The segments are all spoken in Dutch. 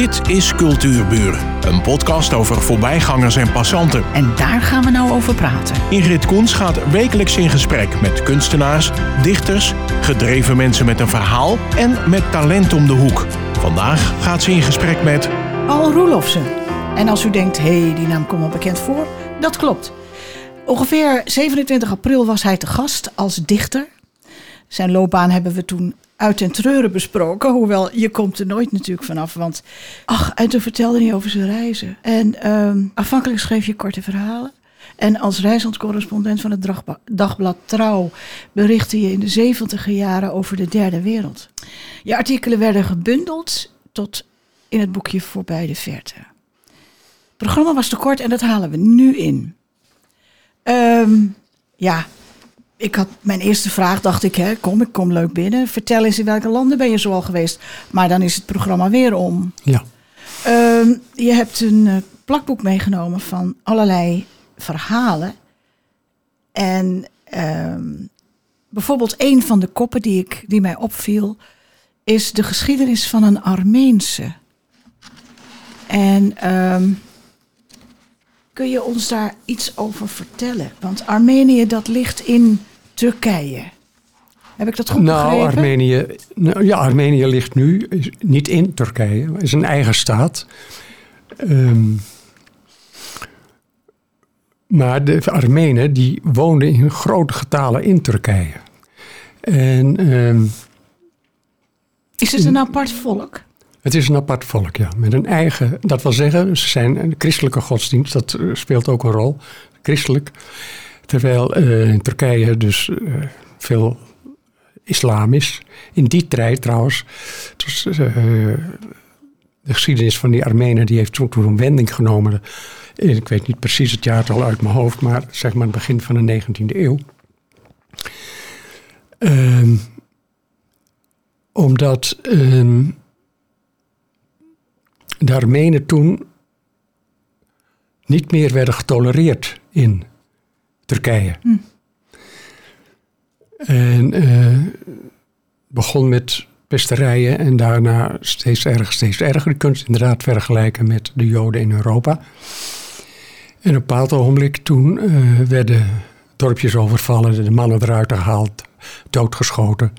Dit is Cultuurburen, een podcast over voorbijgangers en passanten. En daar gaan we nou over praten. Ingrid Koens gaat wekelijks in gesprek met kunstenaars, dichters, gedreven mensen met een verhaal en met talent om de hoek. Vandaag gaat ze in gesprek met Paul Roelofsen. En als u denkt, hé, hey, die naam komt wel bekend voor, dat klopt. Ongeveer 27 april was hij te gast als dichter. Zijn loopbaan hebben we toen uit en treuren besproken. Hoewel, je komt er nooit natuurlijk vanaf. Want, ach, en toen vertelde hij over zijn reizen. En ehm, afhankelijk schreef je korte verhalen. En als reislandcorrespondent van het dagblad Trouw berichtte je in de 70 jaren over de derde wereld. Je artikelen werden gebundeld tot in het boekje Voorbij de Verte. Het programma was te kort en dat halen we nu in. Um, ja, ik had mijn eerste vraag, dacht ik, hè, kom, ik kom leuk binnen. Vertel eens in welke landen ben je zoal geweest. Maar dan is het programma weer om. Ja. Um, je hebt een uh, plakboek meegenomen van allerlei verhalen. En um, bijvoorbeeld een van de koppen die, ik, die mij opviel, is de geschiedenis van een Armeense. En um, kun je ons daar iets over vertellen? Want Armenië, dat ligt in Turkije. Heb ik dat goed nou, begrepen? Armenië, nou, ja, Armenië ligt nu niet in Turkije. Het is een eigen staat. Um, maar de Armenen die woonden in grote getalen in Turkije. En, um, is het een apart volk? Het is een apart volk, ja. Met een eigen, dat wil zeggen, ze zijn een christelijke godsdienst. Dat speelt ook een rol, christelijk. Terwijl uh, in Turkije dus uh, veel islam is. In die tijd trouwens, uh, de geschiedenis van die Armenen die heeft toen, een wending genomen. Ik weet niet precies het jaartal uit mijn hoofd, maar zeg maar het begin van de 19e eeuw. Ehm, omdat um, de Armenen toen niet meer werden getolereerd in Turkije. Hm. En uh, begon met pesterijen en daarna steeds erger, steeds erger. Je kunt het inderdaad vergelijken met de Joden in Europa. En op een bepaald ogenblik toen uh, werden dorpjes overvallen, de mannen eruit gehaald, doodgeschoten.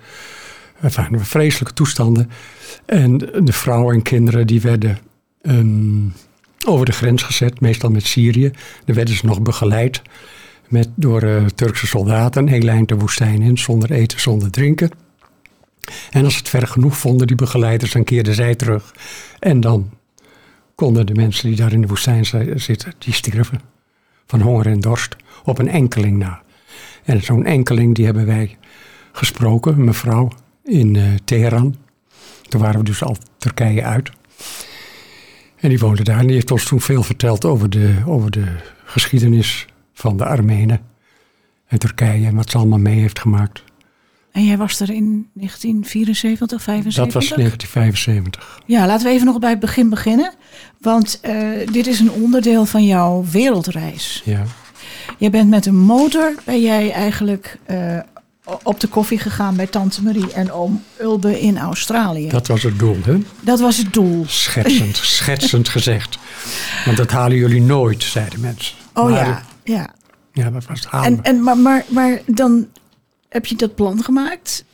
Enfin, vreselijke toestanden. En de vrouwen en kinderen die werden um, over de grens gezet, meestal met Syrië. Dan werden ze nog begeleid met, door uh, Turkse soldaten, een eind de woestijn in, zonder eten, zonder drinken. En als het ver genoeg vonden, die begeleiders, dan keerden zij terug. En dan konden de mensen die daar in de woestijn zitten, die stierven van honger en dorst op een enkeling na. En zo'n enkeling, die hebben wij gesproken, een mevrouw in uh, Teheran. Toen waren we dus al Turkije uit. En die woonde daar en die heeft ons toen veel verteld over de, over de geschiedenis van de Armenen en Turkije en wat ze allemaal mee heeft gemaakt. En jij was er in 1974, 75? Dat was 1975. Ja, laten we even nog bij het begin beginnen. Want uh, dit is een onderdeel van jouw wereldreis. Ja. Je bent met een motor, ben jij eigenlijk uh, op de koffie gegaan bij Tante Marie en oom Ulbe in Australië. Dat was het doel, hè? Dat was het doel. Schetsend, schetsend gezegd. Want dat halen jullie nooit, zeiden mensen. Oh maar, ja, ja. Ja, dat was het. En, en, maar, maar, maar dan heb je dat plan gemaakt?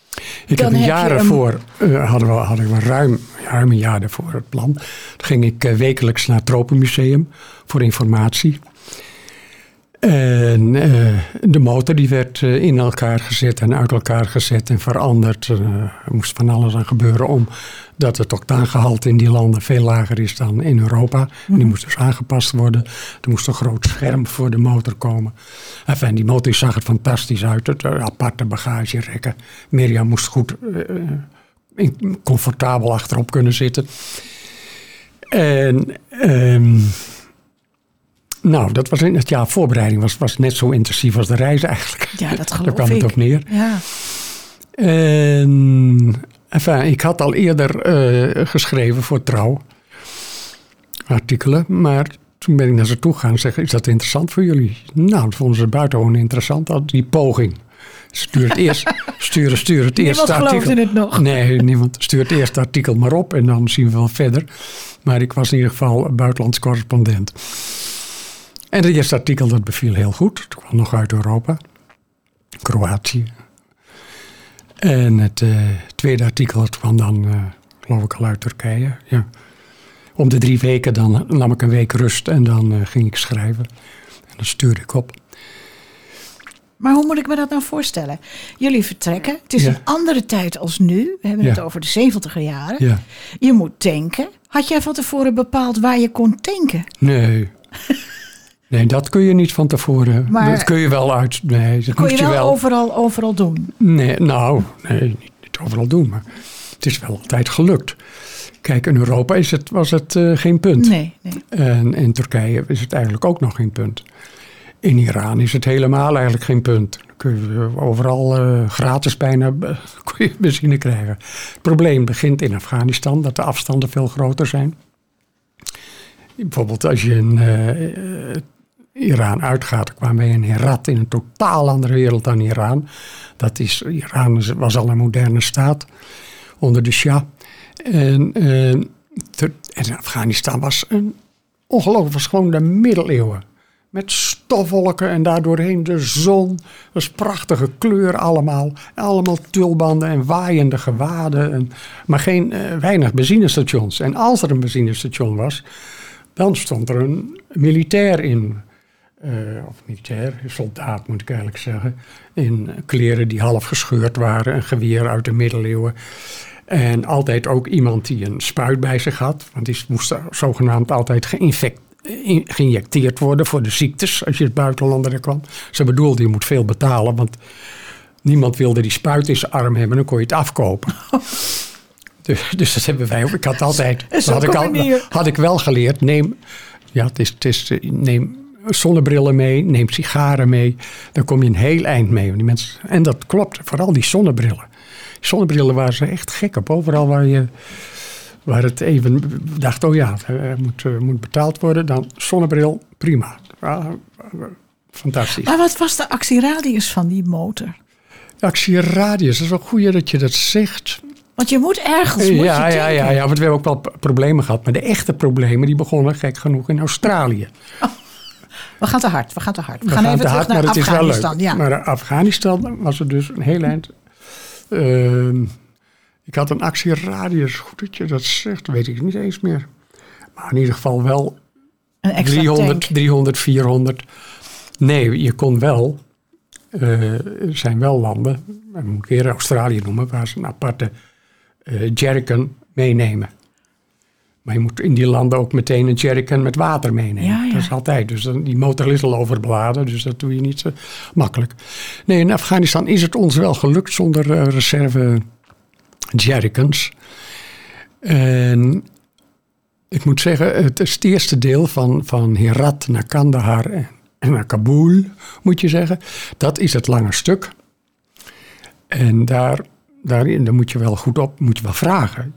Ik Dan heb een- ervoor, eh, hadden, we, hadden we ruim, ruim een jaar het plan. Toen ging ik eh, wekelijks naar het Tropenmuseum voor informatie. En eh, de motor die werd eh, in elkaar gezet en uit elkaar gezet en veranderd. Eh, er moest van alles aan gebeuren omdat het octaangehalte in die landen veel lager is dan in Europa. Die moest dus aangepast worden. Er moest een groot scherm voor de motor komen. Enfin, die motor zag er fantastisch uit. Het aparte bagagerekken. Mirjam moest goed in- comfortabel achterop kunnen zitten. En... ehm, nou, dat was in het jaar voorbereiding was, was net zo intensief als de reis eigenlijk. Ja, dat geloof Daar kwam ik. het op neer. Ja. En, enfin, ik had al eerder eh, geschreven voor Trouw. Artikelen. Maar toen ben ik naar ze toe gegaan en zeg, is dat interessant voor jullie? Nou, dat vonden ze buitengewoon interessant, die poging. Stuur het eerst, stuur, stuur het Niemand eerste artikel. het nog. Nee, niemand. Stuur het eerste artikel maar op en dan zien we wel verder. Maar ik was in ieder geval buitenlands correspondent. En het eerste artikel dat beviel heel goed. Het kwam nog uit Europa. Kroatië. En het eh, tweede artikel dat kwam dan, eh, geloof ik, al uit Turkije. Ja. Om de drie weken dan nam ik een week rust en dan eh, ging ik schrijven. En dan stuurde ik op. Maar hoe moet ik me dat nou voorstellen? Jullie vertrekken. Het is Ja. een andere tijd als nu. We hebben het over de 70er jaren. Ja. Je moet tanken. Had jij van tevoren bepaald waar je kon tanken? Nee. Nee, dat kun je niet van tevoren. Maar- dat kun je wel uit. Nee, dat moet je je wel, wel. overal, overal doen? Nee, nou, nee, niet, niet overal doen, maar het is wel altijd gelukt. Kijk, in Europa is het, was het eh, geen punt. Nee, nee. En in Turkije is het eigenlijk ook nog geen punt. In Iran is het helemaal eigenlijk geen punt. Dan kun je overal eh, gratis bijna eh, kun je benzine krijgen. Het probleem begint in Afghanistan, dat de afstanden veel groter zijn. Bijvoorbeeld als je in Iran uitgaat, kwamen wij in Herat, in een totaal andere wereld dan Iran. Dat is, Iran was al een moderne staat onder de Shah. En, eh, Afghanistan was een ongelooflijk, was gewoon de middeleeuwen. Met stofwolken en daardoorheen de zon. Dat was prachtige kleur allemaal. Allemaal tulbanden en waaiende gewaden. En, maar geen, eh, weinig benzinestations. En als er een benzinestation was, dan stond er een militair in. Eh, of militair, soldaat moet ik eigenlijk zeggen. In kleren die half gescheurd waren, een geweer uit de middeleeuwen. En altijd ook iemand die een spuit bij zich had. Want die moest zogenaamd altijd geïnfect, geïnjecteerd worden voor de ziektes als je het buitenlander er kwam. Ze bedoelde, je moet veel betalen, want niemand wilde die spuit in zijn arm hebben. Dan kon je het afkopen. Dus, dus dat hebben wij ook. Ik had altijd, had ik, al, had ik wel geleerd, neem, ja, het is, het is, neem zonnebrillen mee, neem sigaren mee. Dan kom je een heel eind mee. Die mensen, en dat klopt, vooral die zonnebrillen. Zonnebrillen waren ze echt gek op. Overal waar je waar het even dacht, oh ja, er moet, moet betaald worden, dan zonnebril, prima. Ah, fantastisch. Maar wat was de actieradius van die motor? Actieradius, dat is wel goed dat je dat zegt. Want je moet ergens moet ja, je ja, ja, ja, want we hebben ook wel problemen gehad. Maar de echte problemen die begonnen gek genoeg in Australië. We gaan te hard, we gaan te hard. We, We gaan, even te terug hard, naar maar het is wel leuk. Afghanistan. Ja. Maar Afghanistan was er dus een heel eind. Ehm, ik had een actieradius, goed dat je dat zegt, weet ik niet eens meer. Maar in ieder geval wel een extra 300, tank. 300, 400. Nee, je kon wel. eh, er zijn wel landen, en moet ik weer Australië noemen, waar ze een aparte eh jerrycan meenemen. Maar je moet in die landen ook meteen een jerrycan met water meenemen. Ja, ja. Dat is altijd. Dus dan, die motor is al overbeladen, dus dat doe je niet zo makkelijk. Nee, in Afghanistan is het ons wel gelukt zonder eh, reserve jerrycans. En ik moet zeggen, het het eerste deel van, van Herat naar Kandahar en, en naar Kabul, moet je zeggen. Dat is het lange stuk. En daar, daarin daar moet je wel goed op, moet je wel vragen.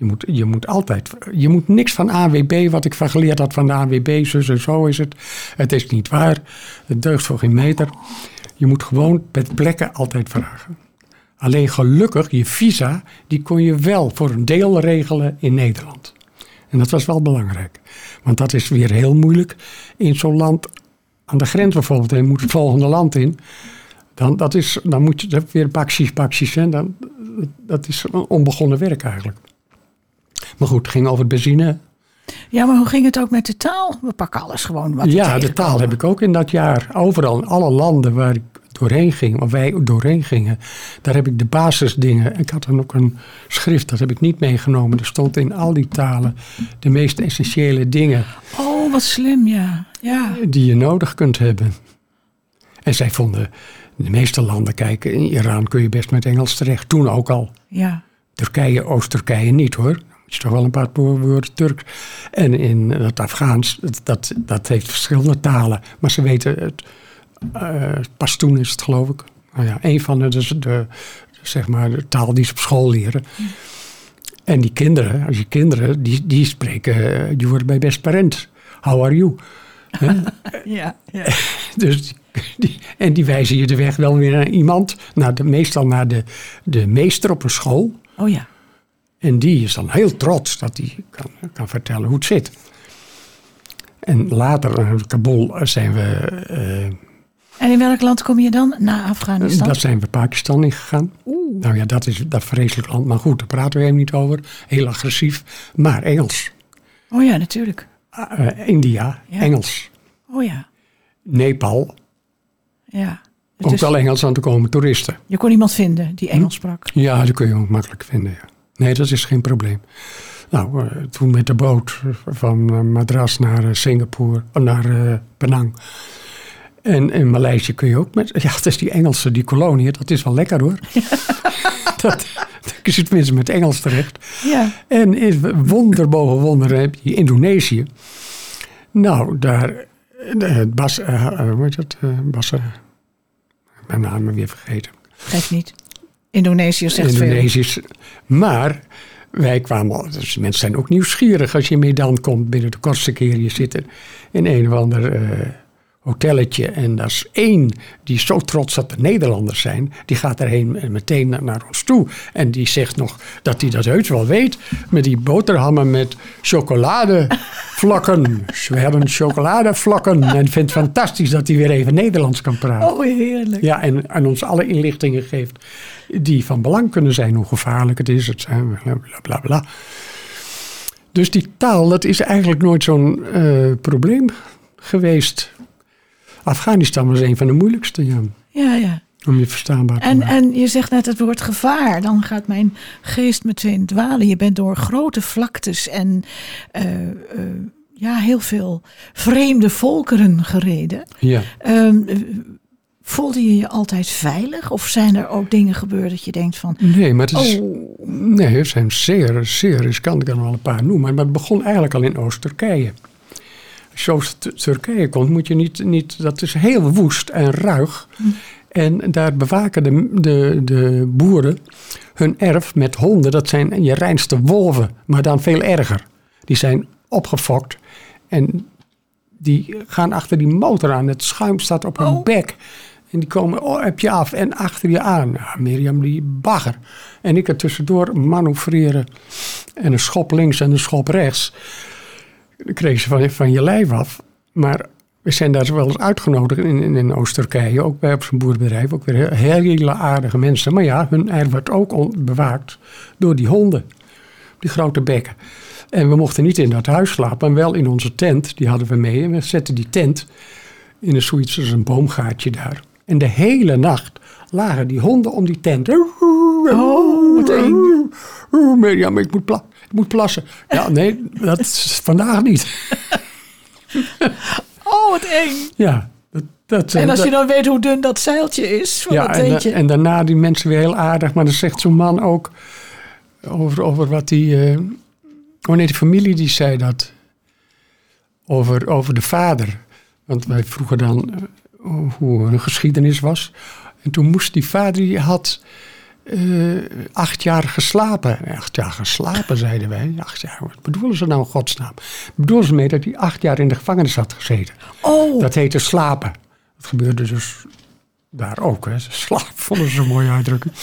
Je moet, je moet altijd, je moet niks van AWB, wat ik van geleerd had van de AWB, zus en zo is het. Het is niet waar, het deugt voor geen meter. Je moet gewoon met plekken altijd vragen. Alleen gelukkig, je visa, die kon je wel voor een deel regelen in Nederland. En dat was wel belangrijk. Want dat is weer heel moeilijk in zo'n land aan de grens bijvoorbeeld. En je moet het volgende land in. Dan, dat is, dan moet je weer bakjes, bakjes. Hè. Dan, dat is onbegonnen werk eigenlijk. Maar goed, het ging over benzine. Ja, maar hoe ging het ook met de taal? We pakken alles gewoon wat Ja, de taal heb ik ook in dat jaar. Overal, in alle landen waar ik doorheen ging, waar wij doorheen gingen, daar heb ik de basisdingen. Ik had dan ook een schrift, dat heb ik niet meegenomen. Er stond in al die talen de meest essentiële dingen Oh, wat slim, ja. Ja, die je nodig kunt hebben. En zij vonden, de meeste landen kijken, in Iran kun je best met Engels terecht. Toen ook al. ja. Turkije, Oost-Turkije niet hoor. Je toch wel een paar woorden Turks. En in het Afghaans, dat, dat, heeft verschillende talen. Maar ze weten het. eh Pashtoen is het geloof ik. Nou ja, een van de, dus de, zeg maar, de taal die ze op school leren. En die kinderen, als je kinderen, die, die spreken, eh, die worden bij best parent. How are you? Ja, ja. Dus die Die, en die wijzen je de weg wel weer naar iemand, naar de, meestal naar de, de meester op een school. Oh ja. En die is dan heel trots dat hij kan, kan vertellen hoe het zit. En later in Kabul zijn we, eh, En in welk land kom je dan? Na Afghanistan? dat zijn we Pakistan ingegaan. Oeh. Nou ja, dat is dat vreselijk land. Maar goed, daar praten we helemaal niet over. Heel agressief. Maar Engels. Oh ja, natuurlijk. Ah, eh, India, Ja. Engels. Oh ja. Nepal, Ja. ook Dus wel Engels, want er komen toeristen. je kon iemand vinden die Engels sprak. Ja, dat kun je ook makkelijk vinden. Ja. Nee, dat is geen probleem. Nou, eh, toen met de boot van eh, Madras naar eh, Singapore, eh, naar eh, Penang. En in Maleisië kun je ook met. Ja, het is die Engelse, die kolonie, dat is wel lekker hoor. dat, je zit tenminste met Engels terecht. Ja. En is wonder boven wonder heb je Indonesië. Nou, daar. eh, Bas, eh, eh, hoe heet dat? Eh, Bas, eh, mijn naam weer vergeten. Geeft niet. Indonesië zegt veel. Indonesisch. Maar wij kwamen, dus mensen zijn ook nieuwsgierig als je in Medan komt binnen de kortste keer. Je zit in een of ander eh, hotelletje en dat is één die is zo trots dat er Nederlanders zijn. Die gaat erheen en meteen naar, naar ons toe. En die zegt nog dat hij dat heus wel weet. Met die boterhammen met chocoladevlakken. We hebben chocoladevlakken. En vindt het fantastisch dat hij weer even Nederlands kan praten. Oh, heerlijk. Ja, en, en ons alle inlichtingen geeft die van belang kunnen zijn. Hoe gevaarlijk het is, het zijn bla bla bla. bla. Dus die taal, dat is eigenlijk nooit zo'n eh, probleem geweest. Afghanistan was een van de moeilijkste, ja, Ja, ja. om je verstaanbaar te En, maken. en je zegt net het woord gevaar. Dan gaat mijn geest meteen dwalen. Je bent door grote vlaktes en eh, eh, ja, heel veel vreemde volkeren gereden. Ja. Ehm, eh, voelde je je altijd veilig? Of zijn er ook dingen gebeurd dat je denkt van... Nee, maar het is, Oh, nee, het zijn zeer, zeer riskant. Ik kan er wel een paar noemen. Maar het begon eigenlijk al in Oost-Turkije. Als je Oost-Turkije komt, moet je niet, niet... Dat is heel woest en ruig. En daar bewaken de, de, de boeren hun erf met honden. Dat zijn je reinste wolven, maar dan veel erger. Die zijn opgefokt en die gaan achter die motor aan. Het schuim staat op hun Oh. bek. En die komen oh, op je af en achter je aan. Ja, Mirjam, die bagger. En ik er tussendoor manoeuvreren. En een schop links en een schop rechts. Dan kreeg ze van, van je lijf af. Maar we zijn daar wel eens uitgenodigd in, in, Oost-Turkije. Ook bij op zijn boerbedrijf. Ook weer hele aardige mensen. Maar ja, hun er werd ook on- bewaakt door die honden. Die grote bekken. En we mochten niet in dat huis slapen, maar wel in onze tent. Die hadden we mee. En we zetten die tent in een zoiets als een boomgaatje daar. En de hele nacht lagen die honden om die tent. Oh. Oh, Mirjam, ik moet, pla- ik moet plassen. Ja, nee, dat is vandaag niet. oh, wat eng. Ja, dat, dat, En als dat- je dan weet hoe dun dat zeiltje is van ja, dat en, teentje. en daarna die mensen weer heel aardig. Maar dan zegt zo'n man ook over, over wat die... eh, oh nee, de familie die zei dat. Over, over de vader. Want wij vroegen dan eh, hoe hun geschiedenis was. En toen moest die vader, die had eh, acht jaar geslapen. Acht jaar geslapen, zeiden wij. Acht jaar, wat bedoelen ze nou in godsnaam? Bedoelen ze mee dat hij acht jaar in de gevangenis had gezeten. oh, Dat heette slapen. Dat gebeurde dus daar ook. Hè. Slaap vonden ze een mooie uitdrukking.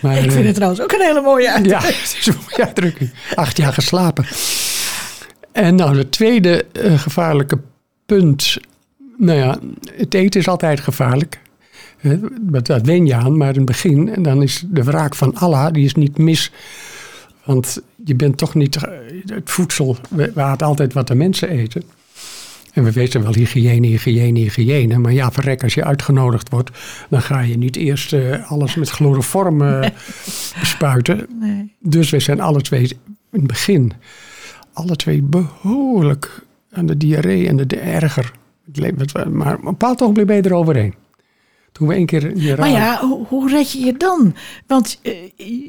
maar, ik vind eh, het trouwens ook een hele mooie uit. Ja, het is een mooie uitdrukking. Acht jaar geslapen. En nou, het tweede eh, gevaarlijke punt. Nou ja, het eten is altijd gevaarlijk. Dat wen je aan, maar in het begin, en dan is de wraak van Allah, die is niet mis. Want je bent toch niet, eh, het voedsel, hadden altijd wat de mensen eten. En we weten wel hygiëne, hygiëne, hygiëne. Maar ja, verrek, als je uitgenodigd wordt, dan ga je niet eerst eh, alles met chloroform eh, bespuiten. Nee. Dus we zijn alle twee in het begin, alle twee behoorlijk aan de diarree en de, de erger. Maar op een bepaald ogenblik ben je er overheen. Toen we één keer Iran... Maar ja, hoe, hoe red je je dan? Want eh,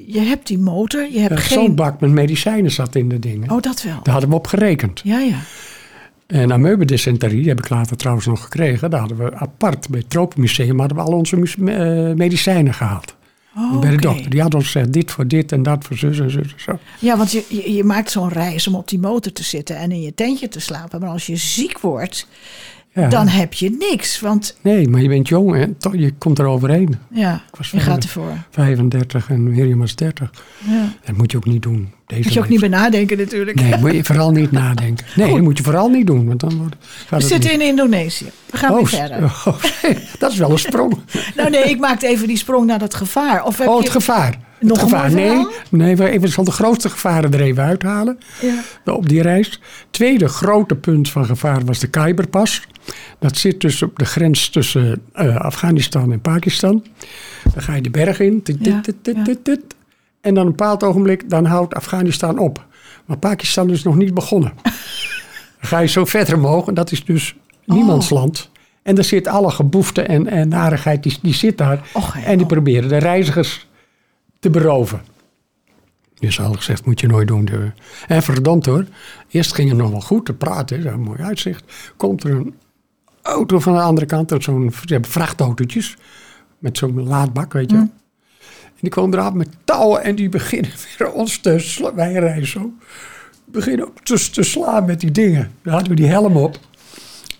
je hebt die motor, je hebt eh, geen... Zo'n bak met medicijnen zat in de dingen. Oh, dat wel. Daar hadden we op gerekend. Ja, ja. En amoebedysenterie, die heb ik later trouwens nog gekregen. Daar hadden we apart bij het Tropenmuseum hadden we al onze eh, medicijnen gehaald. Oh, bij de dokter. Die had ons gezegd, dit voor dit en dat voor zus en zus en zo. Ja, want je, je, je maakt zo'n reis om op die motor te zitten en in je tentje te slapen. Maar als je ziek wordt Ja. dan heb je niks. Want Nee, maar je bent jong en toch, je komt er overheen. ja, was je gaat ervoor. 35 en Mirjam was 30. Ja. Dat moet je ook niet doen. Deze Moet je ook niet bij nadenken natuurlijk. Nee, moet je vooral niet nadenken. Nee, dat moet je vooral niet doen. Want dan wordt, We zitten niet. in Indonesië. We gaan weer Oh, verder. oh, dat is wel een sprong. Nou nee, ik maakte even die sprong naar dat gevaar. Of heb Oh, je... het gevaar. Nog het gevaar. Nee, nee, ik zal de grootste gevaren er even uithalen. Ja. op die reis. Tweede grote punt van gevaar was de Khyberpas. Dat zit dus op de grens tussen eh, Afghanistan en Pakistan. Dan ga je de berg in. Tit, tit, Ja, tit, En dan een bepaald ogenblik, dan houdt Afghanistan op. Maar Pakistan is nog niet begonnen. dan ga je zo verder omhoog en dat is dus niemands Oh. land. En daar zit alle geboefte en, en narigheid, die, die zit daar. Och, en die proberen de reizigers te beroven. Dus al gezegd, moet je nooit doen. De- En verdomd hoor, eerst ging het nog wel goed te praten, een mooi uitzicht. Komt er een auto van de andere kant, zo'n, ze hebben vrachtautootjes met zo'n laadbak, weet je. wel. En die komen eraan met touwen en die beginnen weer ons te slaan. Wij rijden zo. Beginnen te, te slaan met die dingen. Dan hadden we die helm op.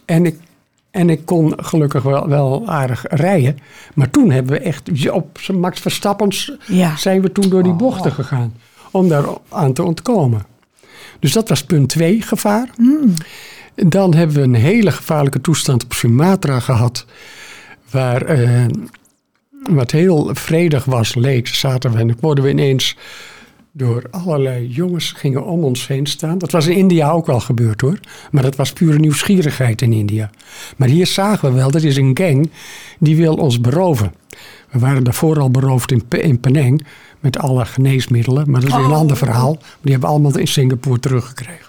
En ik, en ik kon gelukkig wel, wel aardig rijden. Maar toen hebben we echt op Max Verstappens Ja. zijn we toen door die bochten gegaan. Om daar aan te ontkomen. Dus dat was punt 2 gevaar. En Dan hebben we een hele gevaarlijke toestand op Sumatra gehad. Waar eh, wat heel vredig was, leek, zaten we. En dan worden we ineens door allerlei jongens gingen om ons heen staan. Dat was in India ook wel gebeurd hoor. Maar dat was pure nieuwsgierigheid in India. Maar hier zagen we wel, dat is een gang die wil ons beroven. We waren daarvoor al beroofd in, Pe- in Penang met alle geneesmiddelen. Maar dat is weer een Oh. ander verhaal. Die hebben we allemaal in Singapore teruggekregen.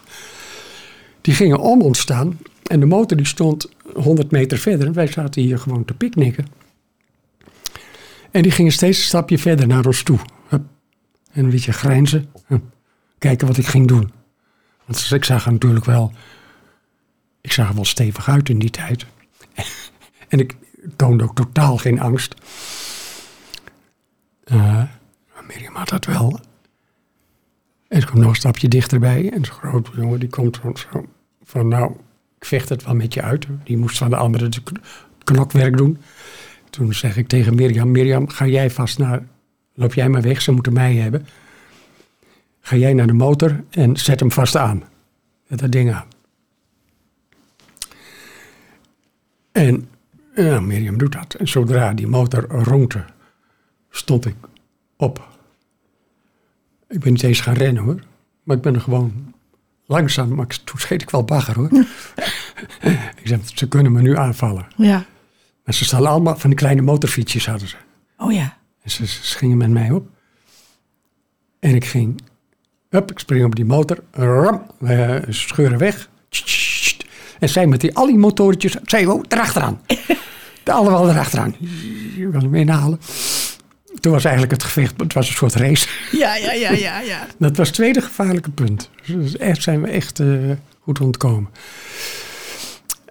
Die gingen om ons staan. En de motor die stond 100 meter verder. En wij zaten hier gewoon te picknicken. En die gingen steeds een stapje verder naar ons toe. Hup. En een beetje grijnzen. Kijken wat ik ging doen. Want ik zag er natuurlijk wel... Ik zag er wel stevig uit in die tijd. en ik toonde ook totaal geen angst. Maar Mirjam had dat wel. En ze komt nog een stapje dichterbij. En zo'n grote jongen die komt zo van... Nou, ik vecht het wel met je uit. Die moest van de andere het kn- knokwerk doen. Toen zeg ik tegen Mirjam... Mirjam, ga jij vast naar... Loop jij maar weg, ze moeten mij hebben. Ga jij naar de motor en zet hem vast aan. Zet dat ding aan. En ja, Mirjam doet dat. En zodra die motor ronkte, stond ik op. Ik ben niet eens gaan rennen hoor. Maar ik ben er gewoon langzaam. Maar toen scheet ik wel bagger hoor. ik zeg, ze kunnen me nu aanvallen. Ja. Maar ze staan allemaal van die kleine motorfietsjes hadden ze. Oh ja. En ze, ze gingen met mij op. En ik ging, hup, ik spring op die motor, ram, we scheuren weg. En zij met die, al die motortjes, zij oh, erachteraan. De allemaal erachteraan. Je wil hem inhalen. Toen was eigenlijk het gevecht, het was een soort race. Ja, ja, ja, ja, ja. Dat was het tweede gevaarlijke punt. Dus echt zijn we echt eh, goed ontkomen.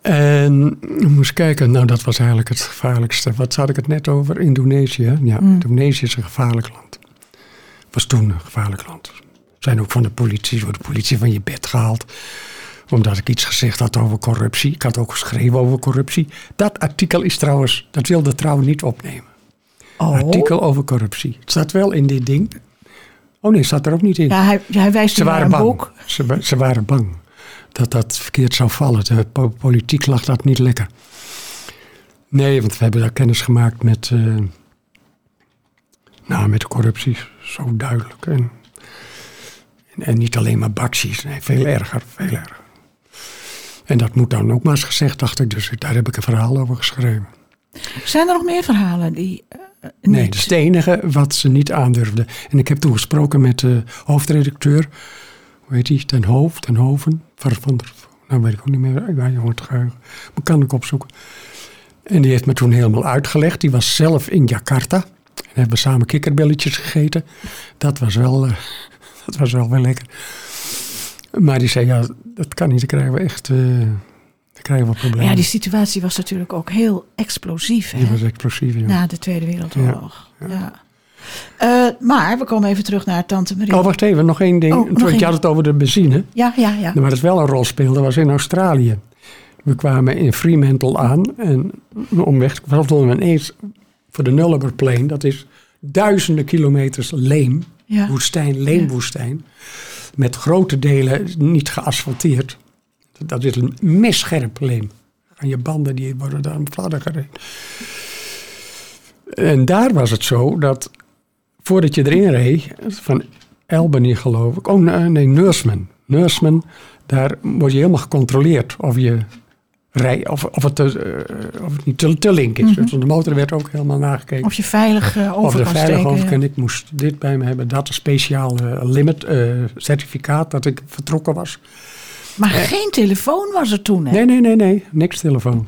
En ik moest kijken, nou dat was eigenlijk het gevaarlijkste. Wat had ik het net over? Indonesië. Ja, Indonesië is een gevaarlijk land. Was toen een gevaarlijk land. Zijn ook van de politie, door de politie van je bed gehaald. Omdat ik iets gezegd had over corruptie. Ik had ook geschreven over corruptie. Dat artikel is trouwens, dat wilde trouwens niet opnemen. Oh. Artikel over corruptie. Het staat wel in dit ding. Oh nee, het staat er ook niet in. Ja, hij, hij wijst Ze nu naar waren een bang. boek. Ze, ze waren bang dat dat verkeerd zou vallen. De po- politiek lag dat niet lekker. Nee, want we hebben daar kennis gemaakt met, eh, nou, met de corruptie. Zo duidelijk. En, en, niet alleen maar baksies. Nee, veel erger, veel erger. En dat moet dan ook maar eens gezegd, dacht ik. Dus daar heb ik een verhaal over geschreven. Zijn er nog meer verhalen die... eh, Nee, dat is het enige wat ze niet aandurfden. En ik heb toen gesproken met de hoofdredacteur. Hoe heet die? Ten Hoofd, Ten Hoven. Van, van, nou weet ik ook niet meer. Ik jongen het geheugen. Maar kan ik opzoeken. En die heeft me toen helemaal uitgelegd. Die was zelf in Jakarta. En hebben we samen kikkerbelletjes gegeten. Dat was wel, eh, dat was wel weer lekker. Maar die zei, ja, dat kan niet. Dan krijgen we echt eh, dan krijgen we problemen. Ja, die situatie was natuurlijk ook heel explosief. Hè? Die was explosief, ja. Na de Tweede Wereldoorlog. Ja. Eh, maar we komen even terug naar Tante Marie. Oh, wacht even, nog één ding. Oh, nog één je had het over de benzine. Ja, ja, ja. Maar dat wel een rol speelde, was in Australië. We kwamen in Fremantle aan en omweg hadden we ineens voor de Nullarbor Plain, dat is duizenden kilometers leem, Ja. woestijn, leemwoestijn, met grote delen niet geasfalteerd. Dat is een messcherp leem. Aan je banden die worden dan fladder gereden. En daar was het zo dat voordat je erin reed, van Albany geloof ik, oh nee, Nursman. Nursman, daar word je helemaal gecontroleerd of je rij, of, of, het, eh, of het niet te, te link is. Dus de motor werd ook helemaal nagekeken. Of je veilig eh, over Of de veilig steken. over ja. kan. Ik moest dit bij me hebben. Dat een speciaal eh, limit certificaat dat ik vertrokken was. Maar geen telefoon was er toen, hè? Nee, nee, nee, nee. Niks telefoon.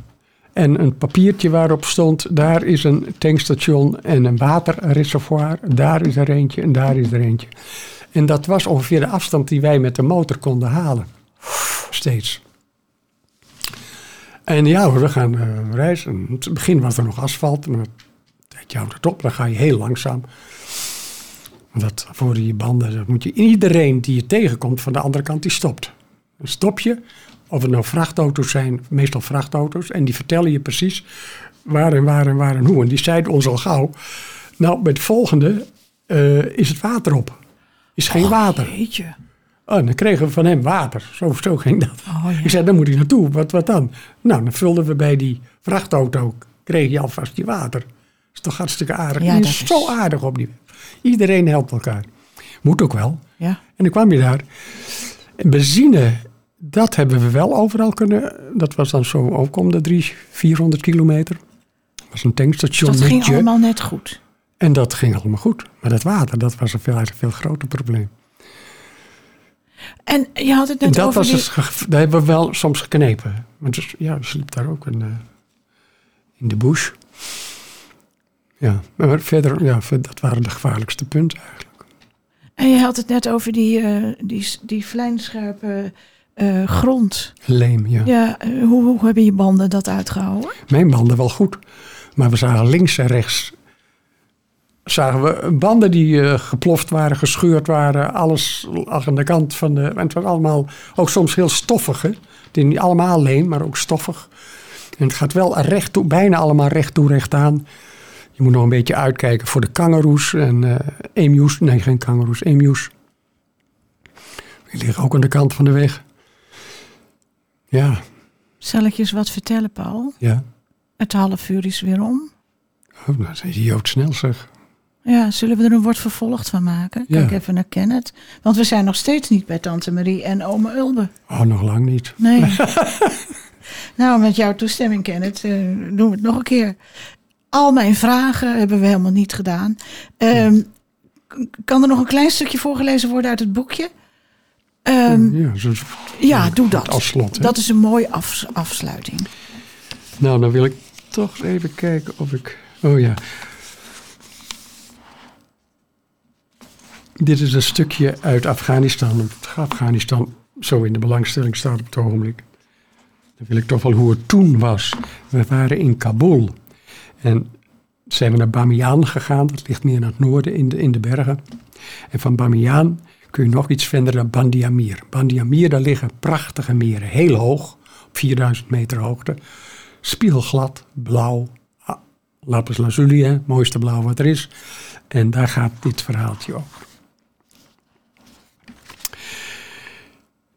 En een papiertje waarop stond, daar is een tankstation en een waterreservoir. Daar is er eentje en daar is er eentje. En dat was ongeveer de afstand die wij met de motor konden halen. Steeds. En ja, we gaan eh, reizen. In het begin was er nog asfalt. Maar een tijdje houdt het op, dan ga je heel langzaam. Dat voor je banden, dat moet je, iedereen die je tegenkomt van de andere kant, die stopt. Dan stop je, of het nou vrachtauto's zijn, meestal vrachtauto's, en die vertellen je precies waar en waar en waar en hoe. En die zeiden ons al gauw, nou, bij het volgende eh, is het water op. Is geen water. Jeetje. Oh, dan kregen we van hem water. Zo, zo ging dat. Oh, ja. Ik zei, dan moet ik naartoe. Wat, wat dan? Nou, dan vulden we bij die vrachtauto, kreeg je alvast je water. is toch hartstikke aardig. Ja, Die dat is is- zo aardig op die Iedereen helpt elkaar. Moet ook wel. Ja. En dan kwam je daar. En benzine, dat hebben we wel overal kunnen. Dat was dan zo ook om de drie, 400 kilometer. Dat was een tankstation. Dat ging allemaal net goed. En dat ging allemaal goed. Maar dat water, dat was een veel, eigenlijk een veel groter probleem. En je had het net dat over was die... het, daar hebben we wel soms geknepen. Maar dus, ja, we sliep daar ook in, eh, in de bush. Ja, maar verder, ja, dat waren de gevaarlijkste punten eigenlijk. En je had het net over die, eh, die, die vlijmscherpe eh, grond. Leem, ja. Ja, eh, hoe, hoe hebben je banden dat uitgehouden? Mijn banden wel goed. Maar we zagen links en rechts. Zagen we banden die eh, geploft waren, gescheurd waren. Alles lag aan de kant van de. En het was allemaal ook soms heel stoffig. Hè? Het is niet allemaal leem, maar ook stoffig. En het gaat wel recht toe, bijna allemaal recht toe, recht aan. Je moet nog een beetje uitkijken voor de kangaroes en eh emus. Nee, geen kangaroes, emus. Die liggen ook aan de kant van de weg. Ja, Zal ik je eens wat vertellen, Paul? ja. Het half uur is weer om. Oh, is idioot snel zeg. Ja, zullen we er een woord vervolgd van maken? Ja. Kijk even naar Kenneth. Want we zijn nog steeds niet bij Tante Marie en oma Ulbe. Oh, nog lang niet. Nee. nou, met jouw toestemming, Kenneth, eh, doen we het nog een keer. Al mijn vragen hebben we helemaal niet gedaan. Ehm, kan er nog een klein stukje voorgelezen worden uit het boekje? Ehm, Ja, zo, ja, doe dat. als slot. hè? Dat is een mooie afs- afsluiting. Nou, dan wil ik toch even kijken of ik. Oh ja. Dit is een stukje uit Afghanistan. Afghanistan zo in de belangstelling staat op het ogenblik. Dan wil ik toch wel hoe het toen was. We waren in Kabul. En zijn we naar Bamiyan gegaan. Dat ligt meer naar het noorden in de, in de bergen. En van Bamiyan kun je nog iets verder naar Bandiamir. Bandiamir, daar liggen prachtige meren. Heel hoog, op 4000 meter hoogte. Spiegelglad, blauw. Ah, Lapis lazuli, hè, mooiste blauw wat er is. En daar gaat dit verhaaltje over.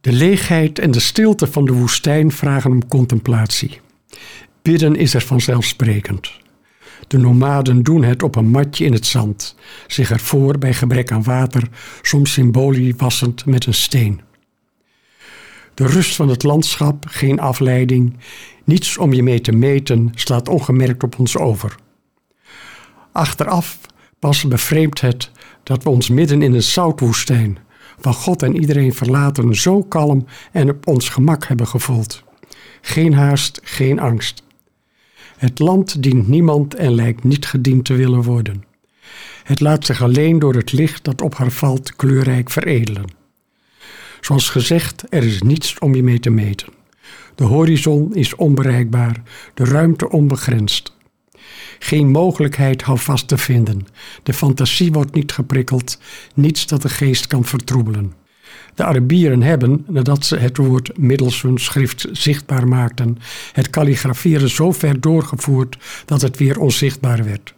De leegheid en de stilte van de woestijn vragen om contemplatie. Bidden is er vanzelfsprekend. De nomaden doen het op een matje in het zand, zich ervoor bij gebrek aan water, soms symbolisch wassend met een steen. De rust van het landschap, geen afleiding, niets om je mee te meten, slaat ongemerkt op ons over. Achteraf pas bevreemdt het dat we ons midden in een zoutwoestijn, van God en iedereen verlaten, zo kalm en op ons gemak hebben gevoeld. Geen haast, geen angst. Het land dient niemand en lijkt niet gediend te willen worden. Het laat zich alleen door het licht dat op haar valt kleurrijk veredelen. Zoals gezegd, er is niets om je mee te meten. De horizon is onbereikbaar, de ruimte onbegrensd. Geen mogelijkheid houvast te vinden. De fantasie wordt niet geprikkeld, niets dat de geest kan vertroebelen. De Arabieren hebben, nadat ze het woord middels hun schrift zichtbaar maakten, het kalligraferen zo ver doorgevoerd dat het weer onzichtbaar werd.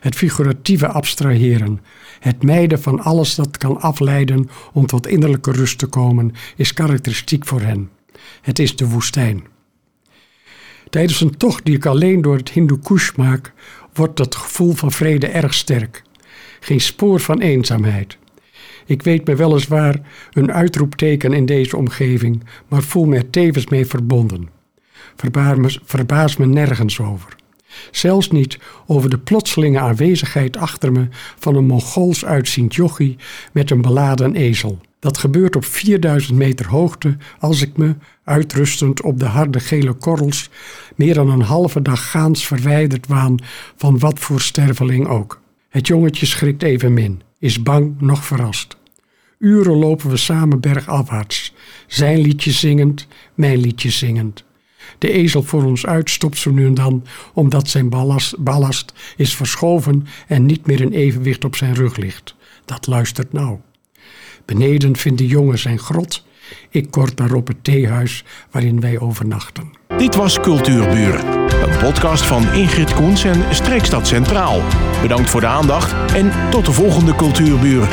Het figuratieve abstraheren, het mijden van alles dat kan afleiden om tot innerlijke rust te komen, is karakteristiek voor hen. Het is de woestijn. Tijdens een tocht die ik alleen door het Hindu maak, wordt dat gevoel van vrede erg sterk. Geen spoor van eenzaamheid. Ik weet me weliswaar een uitroepteken in deze omgeving, maar voel me er tevens mee verbonden. Verbaas me, me nergens over. Zelfs niet over de plotselinge aanwezigheid achter me van een Mongools uitziend jochie met een beladen ezel. Dat gebeurt op 4000 meter hoogte als ik me, uitrustend op de harde gele korrels, meer dan een halve dag gaans verwijderd waan van wat voor sterveling ook. Het jongetje schrikt evenmin, is bang nog verrast. Uren lopen we samen bergafwaarts, zijn liedje zingend, mijn liedje zingend. De ezel voor ons uit stopt zo nu en dan, omdat zijn ballast, is verschoven en niet meer in evenwicht op zijn rug ligt. Dat luistert nauw. Beneden vindt de jongen zijn grot. Ik kort daarop het theehuis waarin wij overnachten. Dit was Cultuurburen, een podcast van Ingrid Koens en Streekstad Centraal. Bedankt voor de aandacht en tot de volgende Cultuurburen.